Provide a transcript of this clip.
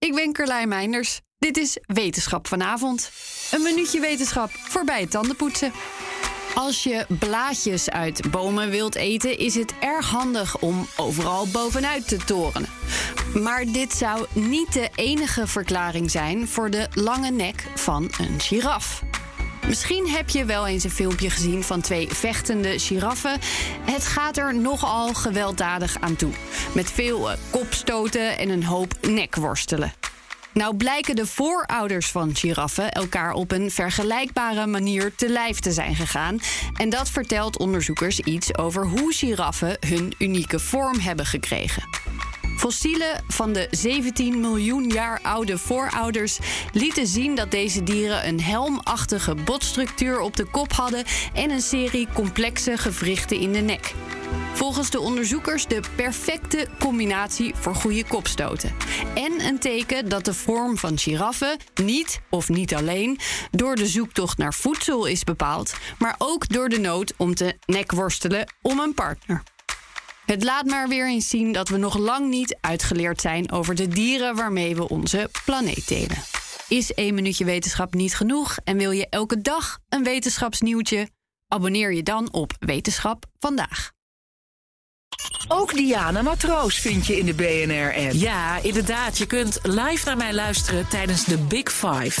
Ik ben Carlijn Meinders. Dit is Wetenschap vanavond. Een minuutje wetenschap voorbij het tandenpoetsen. Als je blaadjes uit bomen wilt eten, is het erg handig om overal bovenuit te torenen. Maar dit zou niet de enige verklaring zijn voor de lange nek van een giraf. Misschien heb je wel eens een filmpje gezien van twee vechtende giraffen. Het gaat er nogal gewelddadig aan toe. Met veel eh, kopstoten en een hoop nekworstelen. Nou blijken de voorouders van giraffen elkaar op een vergelijkbare manier te lijf te zijn gegaan. En dat vertelt onderzoekers iets over hoe giraffen hun unieke vorm hebben gekregen. Fossielen van de 17 miljoen jaar oude voorouders lieten zien dat deze dieren een helmachtige botstructuur op de kop hadden en een serie complexe gewrichten in de nek. Volgens de onderzoekers de perfecte combinatie voor goede kopstoten. En een teken dat de vorm van giraffen niet, of niet alleen, door de zoektocht naar voedsel is bepaald, maar ook door de nood om te nekworstelen om een partner. Het laat maar weer eens zien dat we nog lang niet uitgeleerd zijn over de dieren waarmee we onze planeet delen. Is één minuutje wetenschap niet genoeg en wil je elke dag een wetenschapsnieuwtje? Abonneer je dan op Wetenschap vandaag. Ook Diana Matroos vind je in de BNR-app. Ja, inderdaad. Je kunt live naar mij luisteren tijdens de Big Five.